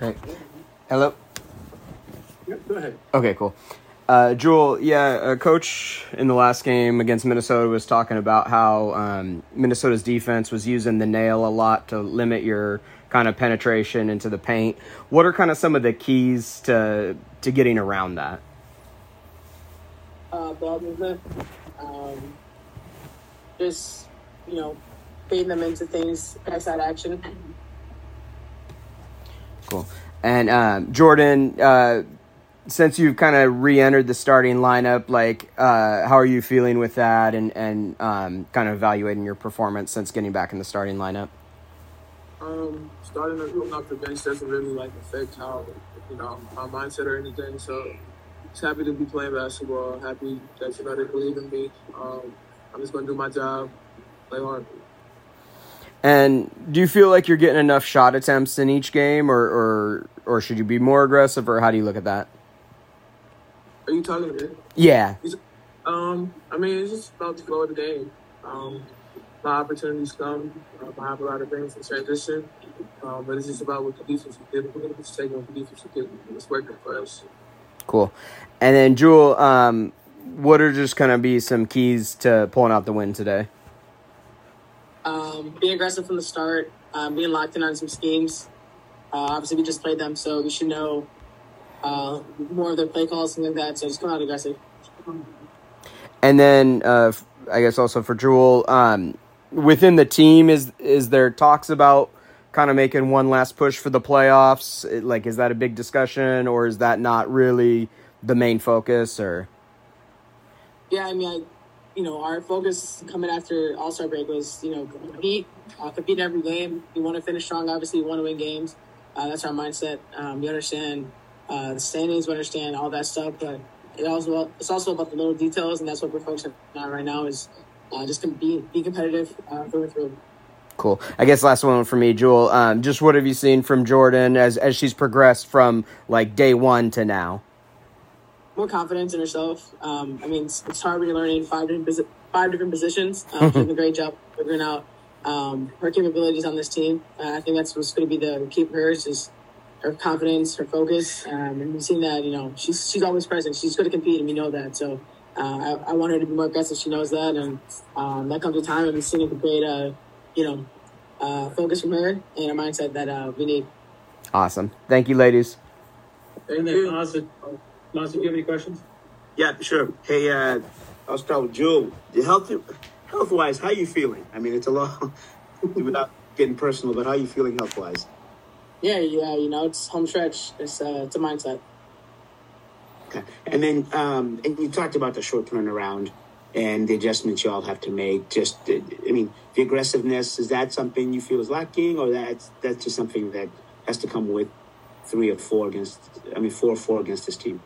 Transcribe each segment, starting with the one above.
Hey. Hello. Yeah, go ahead. Okay, cool. Uh, Jewell, yeah, uh, coach in the last game against Minnesota was talking about how um, Minnesota's defense was using the nail a lot to limit your kind of penetration into the paint. What are kind of some of the keys to to getting around that? Uh, ball movement, um, just you know, fading them into things, pass out action. Cool. And um, Jordan, uh, since you've kind of re-entered the starting lineup, like uh, how are you feeling with that, and and um, kind of evaluating your performance since getting back in the starting lineup? Um, starting to off the bench doesn't really like affect how you know my mindset or anything. So just happy to be playing basketball. Happy that you know they believe in me. Um, I'm just gonna do my job, play hard. And do you feel like you're getting enough shot attempts in each game, or or or should you be more aggressive, or how do you look at that? Are you talking to me? Yeah. Um, I mean, it's just about the flow of the game. Um, my opportunities come. Um, I have a lot of things in transition, um, but it's just about what the defense did. We're going to just taking what the defense did. It's working for us. Cool. And then Jewell, um, what are just gonna be some keys to pulling out the win today? Um, being aggressive from the start, um, being locked in on some schemes. Uh, obviously, we just played them, so we should know uh, more of their play calls and like that. So just come out aggressive. And then uh, I guess also for Jewell, um, within the team, is is there talks about kind of making one last push for the playoffs? Like, is that a big discussion, or is that not really the main focus? Or Yeah, I mean, I, you know, our focus coming after All Star break was, you know, compete, uh, compete every game. We want to finish strong. Obviously, we want to win games. Uh, that's our mindset. Um, we understand uh, the standings. We understand all that stuff, but it also it's also about the little details, and that's what we're focusing on right now. Is uh, just be be competitive uh, through and through. cool. I guess last one for me, Jewell. Um, just what have you seen from Jordan as as she's progressed from like day one to now? More confidence in herself. Um, I mean, it's, it's hard when you're learning five different five different positions. Um, she's doing a great job figuring out um, her capabilities on this team. Uh, I think that's what's going to be the key for her is just her confidence, her focus, um, and we've seen that. You know, she's she's always present. She's going to compete, and we know that. So uh, I, I want her to be more aggressive. She knows that, and um, that comes with time. And we've seen it create a you know uh, focus from her and a mindset that uh, we need. Awesome. Thank you, ladies. Thank And then, you. Mazda, Mazda, do you have any questions? Yeah, sure. Hey, uh, I'll start with Jewell. The health, health wise, how you feeling? I mean, it's a long, without getting personal, but how you feeling health wise? Yeah, yeah, you know, it's home stretch. It's uh, it's a mindset. Okay. And then, um, and you talked about the short turnaround and the adjustments y'all have to make. Just, uh, I mean, the aggressiveness is that something you feel is lacking, or that's that's just something that has to come with three or four against? I mean, four or four against this team.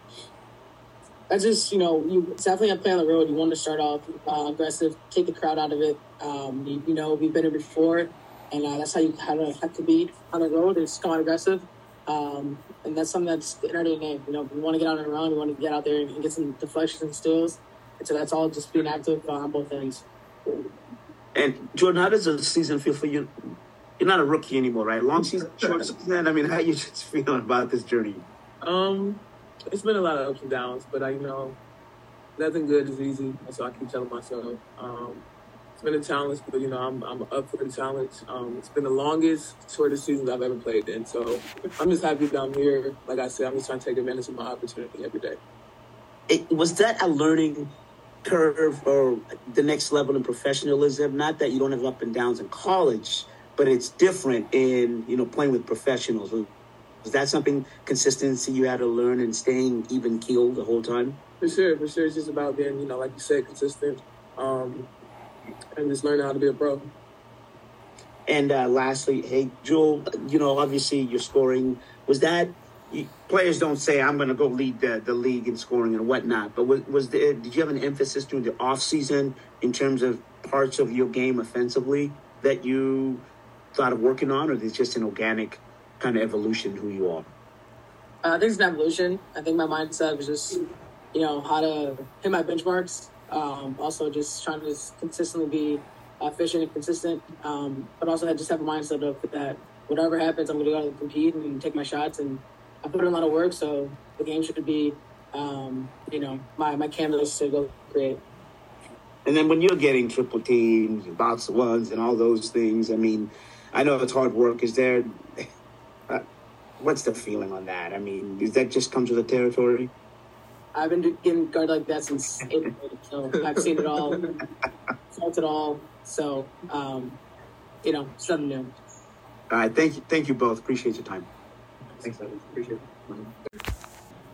That's just you know you it's definitely a play on the road. You want to start off uh, aggressive, take the crowd out of it. Um, you, you know we've been here before, and uh, that's how you kind of have to be on the road. Is come out aggressive, um, and that's something that's in our DNA. You know we want to get out on a run. We want to get out there and get some deflections and steals. And so that's all just being active uh, on both ends. And Jordan, how does the season feel for you? You're not a rookie anymore, right? Long season, short season. I mean, how you just feeling about this journey? Um, it's been a lot of ups and downs, but I you know nothing good is easy. so I keep telling myself. Um, it's been a challenge, but you know I'm I'm up for the challenge. Um, it's been the longest, shortest season I've ever played in, so I'm just happy that I'm here. Like I said, I'm just trying to take advantage of my opportunity every day. it, was that a learning curve or the next level in professionalism? Not that you don't have up and downs in college, but it's different in you know playing with professionals. Was that something consistency you had to learn and staying even keeled the whole time? For sure, for sure, it's just about being you know like you said, consistent, um, and just learning how to be a pro. And uh, lastly, hey Jewell, you know obviously you're scoring was that. You, players don't say I'm going to go lead the, the league in scoring and whatnot, but was, was there, did you have an emphasis during the off season in terms of parts of your game offensively that you thought of working on, or is it just an organic kind of evolution who you are? Uh, I think it's an evolution. I think my mindset was just, you know, how to hit my benchmarks. Um, also, just trying to consistently be efficient and consistent. Um, but also, I just have a mindset of that, whatever happens, I'm going to go out and compete and take my shots. And I put in a lot of work, so the game should be, um, you know, my, my canvas to go create. And then when you're getting triple teams, box ones, and all those things, I mean, I know it's hard work. Is there, uh, what's the feeling on that? I mean, is that just comes with the territory? I've been getting guard like that since eighth grade, so I've seen it all, felt it all. So, um, you know, something new. All right, thank you, thank you both. Appreciate your time. Thanks, Evan. Appreciate it.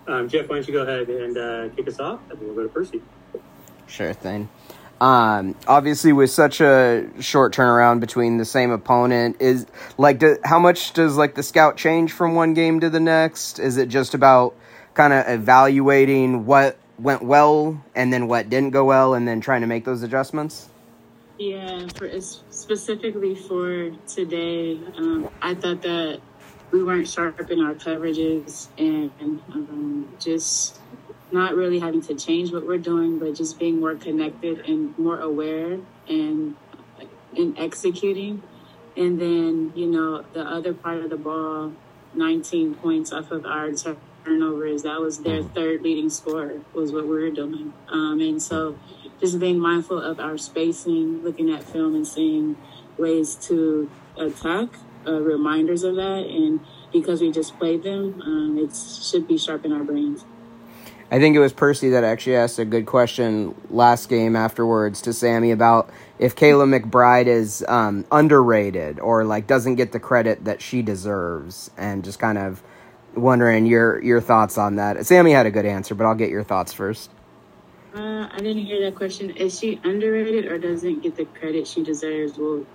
Um, Jeff, why don't you go ahead and uh, kick us off, and then we'll go to Percy. Sure thing. Um, obviously, with such a short turnaround between the same opponent, is like, do, how much does like the scout change from one game to the next? Is it just about kind of evaluating what went well and then what didn't go well, and then trying to make those adjustments? Yeah, for specifically for today, um, I thought that we weren't sharp in our coverages and um, just not really having to change what we're doing, but just being more connected and more aware and in executing. And then, you know, the other part of the ball, 19 points off of our turnovers, that was their third leading score, was what we were doing. Um, and so just being mindful of our spacing, looking at film and seeing ways to attack, uh, reminders of that. And because we just played them, um, it should be sharp in our brains. I think it was Percy that actually asked a good question last game afterwards to Sami about if Kayla McBride is um, underrated or like doesn't get the credit that she deserves, and just kind of wondering your your thoughts on that. Sami had a good answer, but I'll get your thoughts first. Uh, I didn't hear that question. Is she underrated or doesn't get the credit she deserves? Well,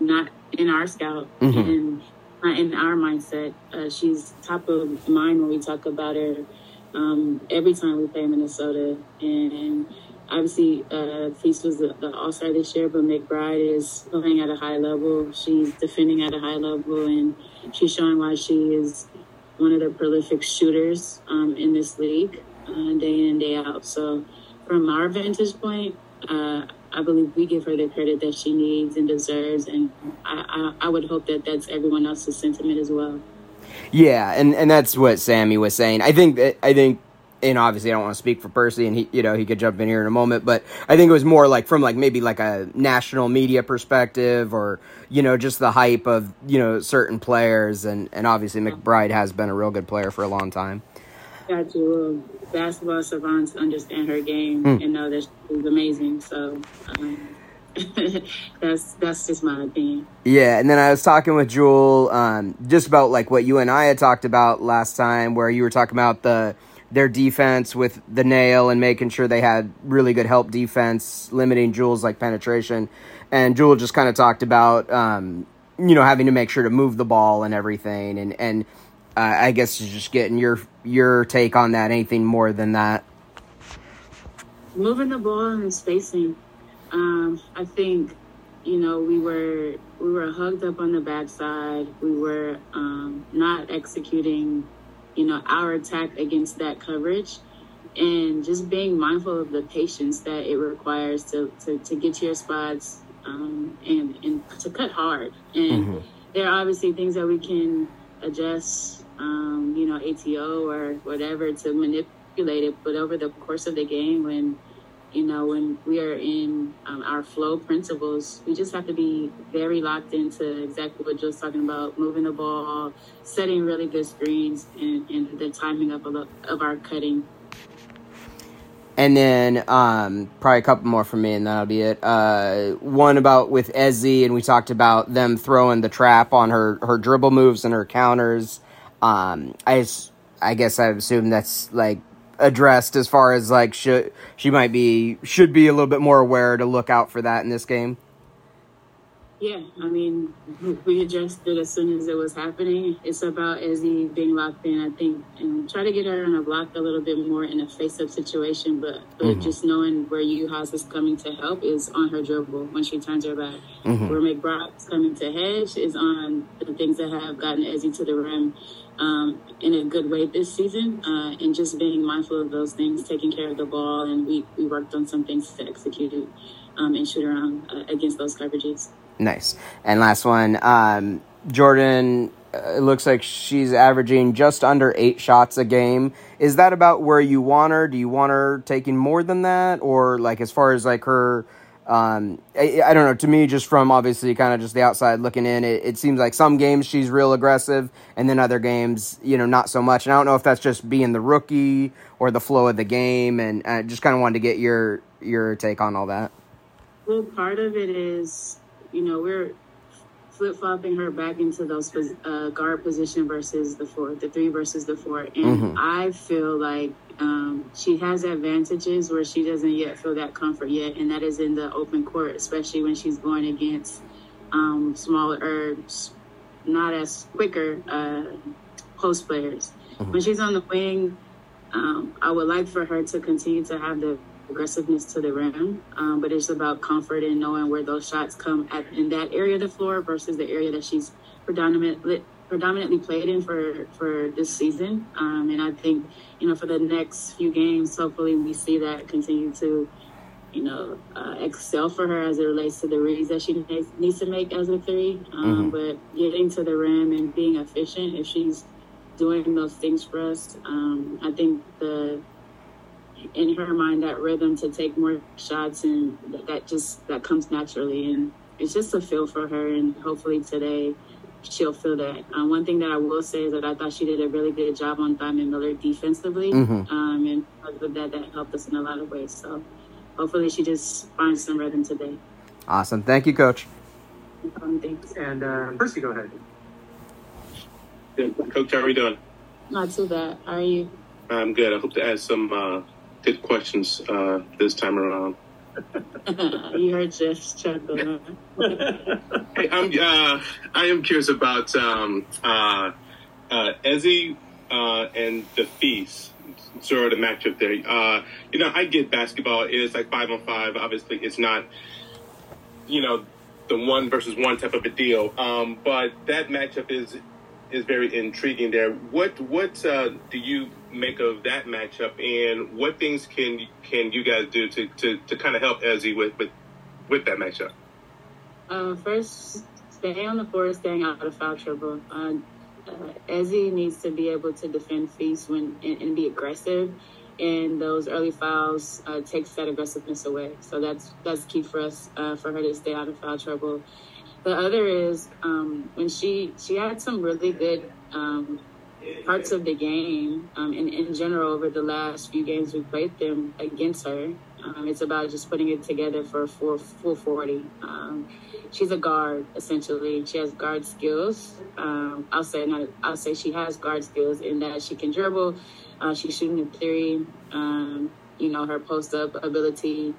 not in our scout mm-hmm. and not in our mindset. Uh, she's top of mind when we talk about her um, every time we play Minnesota. And obviously, uh, Feast was the, the All Star this year, but McBride is playing at a high level. She's defending at a high level, and she's showing why she is one of the prolific shooters um, in this league, uh, day in and day out. So, from our vantage point, uh, I believe we give her the credit that she needs and deserves, and I, I, I would hope that that's everyone else's sentiment as well. Yeah, and and that's what Sami was saying. I think that I think and obviously I don't want to speak for Percy and he you know he could jump in here in a moment, but I think it was more like from like maybe like a national media perspective or you know just the hype of you know certain players and and obviously McBride has been a real good player for a long time. Got you. Basketball savants understand her game mm. and know that she's amazing. So. Um, that's that's just my opinion. Yeah, and then I was talking with Jewell um, just about like what you and I had talked about last time, where you were talking about the their defense with the nail and making sure they had really good help defense, limiting Jewell's like penetration, and Jewell just kind of talked about um, you know having to make sure to move the ball and everything, and and uh, I guess just getting your your take on that. Anything more than that? Moving the ball and spacing um, I think, you know, we were we were hugged up on the backside. We were um, not executing, you know, our attack against that coverage, and just being mindful of the patience that it requires to to, to get to your spots um, and and to cut hard. And mm-hmm. there are obviously things that we can adjust, um, you know, ATO or whatever to manipulate it. But over the course of the game, when you know, when we are in um, our flow principles, we just have to be very locked into exactly what Joe's talking about, moving the ball, setting really good screens, and, and the timing of, of our cutting. And then um, probably a couple more from me, and that'll be it. Uh, one about with Ezi, and we talked about them throwing the trap on her, her dribble moves and her counters. Um, I, I guess I assume that's like addressed as far as like should she might be should be a little bit more aware to look out for that in this game. Yeah, I mean, we addressed it as soon as it was happening. It's about Ezi being locked in, I think, and try to get her on a block a little bit more in a face-up situation. But but mm-hmm. just knowing where Juhasz is coming to help is on her dribble when she turns her back. Mm-hmm. Where McBride's coming to hedge is on the things that have gotten Ezi to the rim um, in a good way this season, uh, and just being mindful of those things, taking care of the ball, and we, we worked on some things to execute um, and shoot around uh, against those coverages. Nice. And last one, um, Jordan, uh, it looks like she's averaging just under eight shots a game. Is that about where you want her? Do you want her taking more than that, or like as far as like her? Um, I, I don't know. To me, just from obviously kind of just the outside looking in, it, it seems like some games she's real aggressive, and then other games, you know, not so much. And I don't know if that's just being the rookie or the flow of the game, and I just kind of wanted to get your your take on all that. Well, part of it is, you know, we're flip flopping her back into those uh, guard position versus the four, the three versus the four, and mm-hmm. I feel like um, she has advantages where she doesn't yet feel that comfort yet, and that is in the open court, especially when she's going against um, smaller or not as quicker uh, post players. Mm-hmm. When she's on the wing, um, I would like for her to continue to have the aggressiveness to the rim, um, but it's about comfort and knowing where those shots come at in that area of the floor versus the area that she's predominantly predominantly played in for for this season. Um, and I think you know for the next few games, hopefully we see that continue to you know uh, excel for her as it relates to the reads that she needs to make as a three. Um, mm-hmm. But getting to the rim and being efficient, if she's doing those things for us, um, I think the in her mind that rhythm to take more shots and that just that comes naturally and it's just a feel for her and hopefully today she'll feel that. Um, one thing that I will say is that I thought she did a really good job on Diamond Miller defensively, mm-hmm. um, and because of that, that helped us in a lot of ways. So hopefully she just finds some rhythm today. Awesome. Thank you, Coach. Um, thanks. And uh, Percy, go ahead. Coach, how are you doing? Not too bad. How are you? I'm good. I hope to add some uh, good questions uh, this time around. you heard Jeff's chuckle. hey, I'm. Uh, I am curious about um, uh, uh, Ezi uh, and the Feast. Sort of the matchup there. Uh, you know, I get basketball is like five on five. Obviously, it's not. You know, the one versus one type of a deal. Um, but that matchup is is very intriguing there. What what uh, do you make of that matchup, and what things can can you guys do to, to, to kind of help Ezi with, with with that matchup? Uh, first, stay on the floor, staying out of foul trouble. Uh, uh, Ezi needs to be able to defend Feast when and, and be aggressive, and those early fouls uh, takes that aggressiveness away. So that's that's key for us uh, for her to stay out of foul trouble. The other is um, when she she had some really good um, parts of the game um, and in general over the last few games we played them against her. Um, it's about just putting it together for a full, full 40. Um, she's a guard essentially. She has guard skills. Um, I'll say not. I'll say she has guard skills in that she can dribble. Uh, she's shooting a three. Um, you know her post up ability.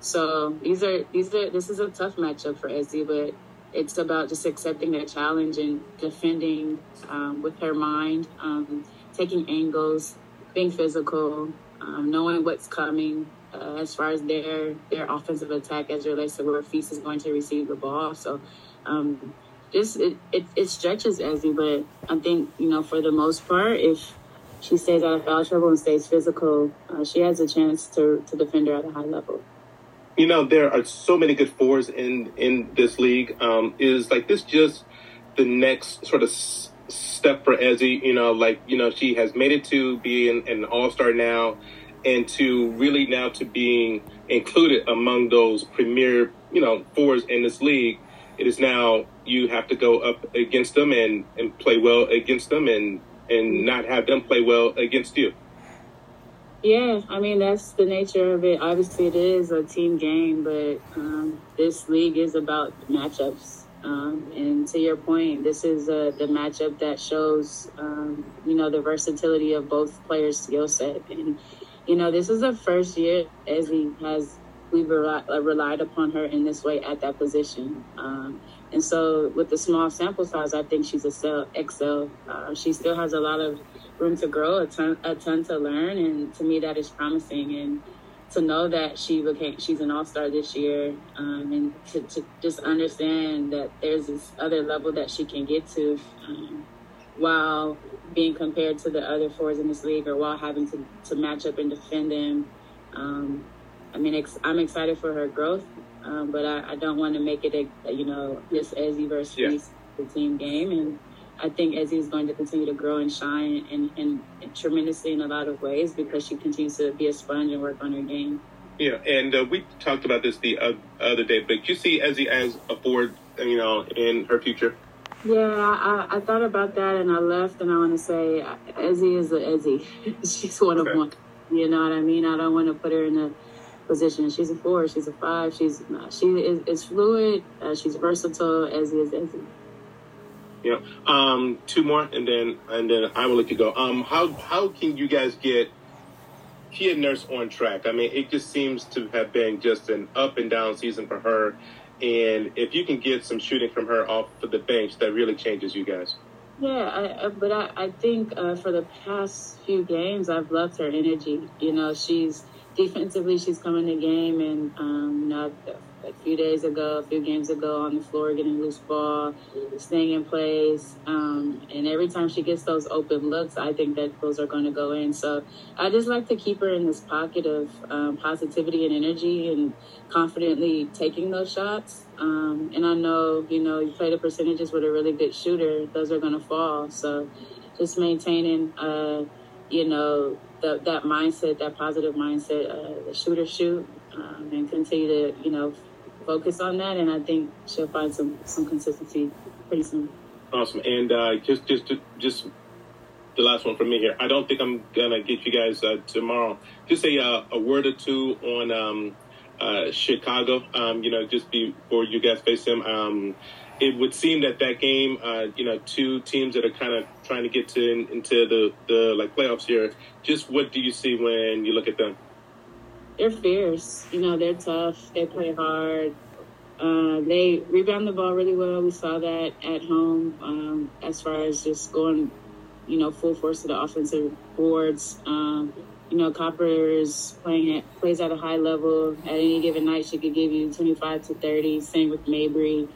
So these are these are this is a tough matchup for Ezi, but it's about just accepting that challenge and defending um, with her mind, um, taking angles, being physical, um, knowing what's coming uh, as far as their their offensive attack as relates to where Feast is going to receive the ball. So um, just it, it, it stretches Ezi, but I think you know for the most part, if she stays out of foul trouble and stays physical, uh, she has a chance to to defend her at a high level you know, there are so many good fours in in this league. Um, is like this just the next sort of s- step for Ezi? You know, like you know, she has made it to being an All Star now, and to really now to being included among those premier, you know, fours in this league. It is now you have to go up against them and and play well against them and and not have them play well against you. Yeah, I mean that's the nature of it. Obviously, it is a team game, but um, this league is about matchups. Um, and to your point, this is uh, the matchup that shows, um, you know, the versatility of both players' skill set. And you know, this is the first year Ezi has we've relied, uh, relied upon her in this way at that position. Um, and so, with the small sample size, I think she's a cell, excel. Uh, she still has a lot of room to grow, a ton, a ton to learn, and to me that is promising. And to know that she became, she's an all star this year, um, and to, to, just understand that there's this other level that she can get to, um, while being compared to the other fours in this league, or while having to, to match up and defend them. Um, I mean, ex- I'm excited for her growth, um, but I, I don't want to make it a, you know this Ezi versus yeah. the team game. And I think Ezi is going to continue to grow and shine and, and, and tremendously in a lot of ways because she continues to be a sponge and work on her game. Yeah, and uh, we talked about this the uh, other day, but you see Ezi as a forward, you know, in her future? Yeah, I, I thought about that and I left, and I want to say Ezi is a Ezi. She's one okay. of one. You know what I mean? I don't want to put her in a position. She's a four. She's a five. She's she is, is fluid. Uh, she's versatile. Ezi is Ezi. Yeah. Um, two more, and then and then I will let you go. Um, how how can you guys get Kia Nurse on track? I mean, it just seems to have been just an up and down season for her. And if you can get some shooting from her off of the bench, that really changes you guys. Yeah, I, but I, I think uh, for the past few games, I've loved her energy. You know, she's defensively, she's coming to game, and um, a few days ago, a few games ago, on the floor getting loose ball, staying in place, um, and every time she gets those open looks, I think that those are going to go in. So I just like to keep her in this pocket of um, positivity and energy, and confidently taking those shots. Um, and I know, you know, you play the percentages with a really good shooter; those are going to fall. So just maintaining, uh, you know, that mindset, that positive mindset, uh, the shooter shoot, um, and continue to, you know, focus on that. And I think she'll find some some consistency pretty soon. Awesome. And uh, just just just the last one from me here. I don't think I'm gonna get you guys uh, tomorrow. Just a uh, a word or two on um, uh, Chicago. Um, you know, just before you guys face them. Um, it would seem that that game, uh, you know, two teams that are kind of trying to get to in, into the the like playoffs here. Just what do you see when you look at them? They're fierce. You know, they're tough. They play hard. Uh, they rebound the ball really well. We saw that at home. Um, as far as just going, you know, full force to the offensive boards. Um, you know, Copper is playing at, plays at a high level. At any given night, she could give you 25 to 30. Same with Mabrey.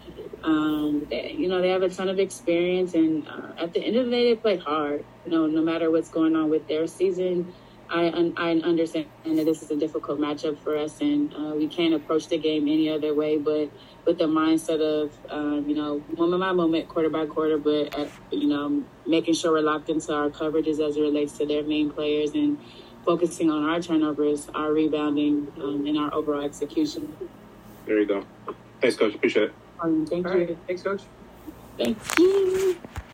Um, you know, they have a ton of experience, and uh, at the end of the day, they play hard. You know, no matter what's going on with their season, I I understand that this is a difficult matchup for us, and uh, we can't approach the game any other way. But with the mindset of um, you know moment by moment, quarter by quarter, but uh, you know making sure we're locked into our coverages as it relates to their main players and focusing on our turnovers, our rebounding, um, and our overall execution. There you go. Thanks, coach. Appreciate it. Um, thank All you. Right. Thanks, coach. Thank you.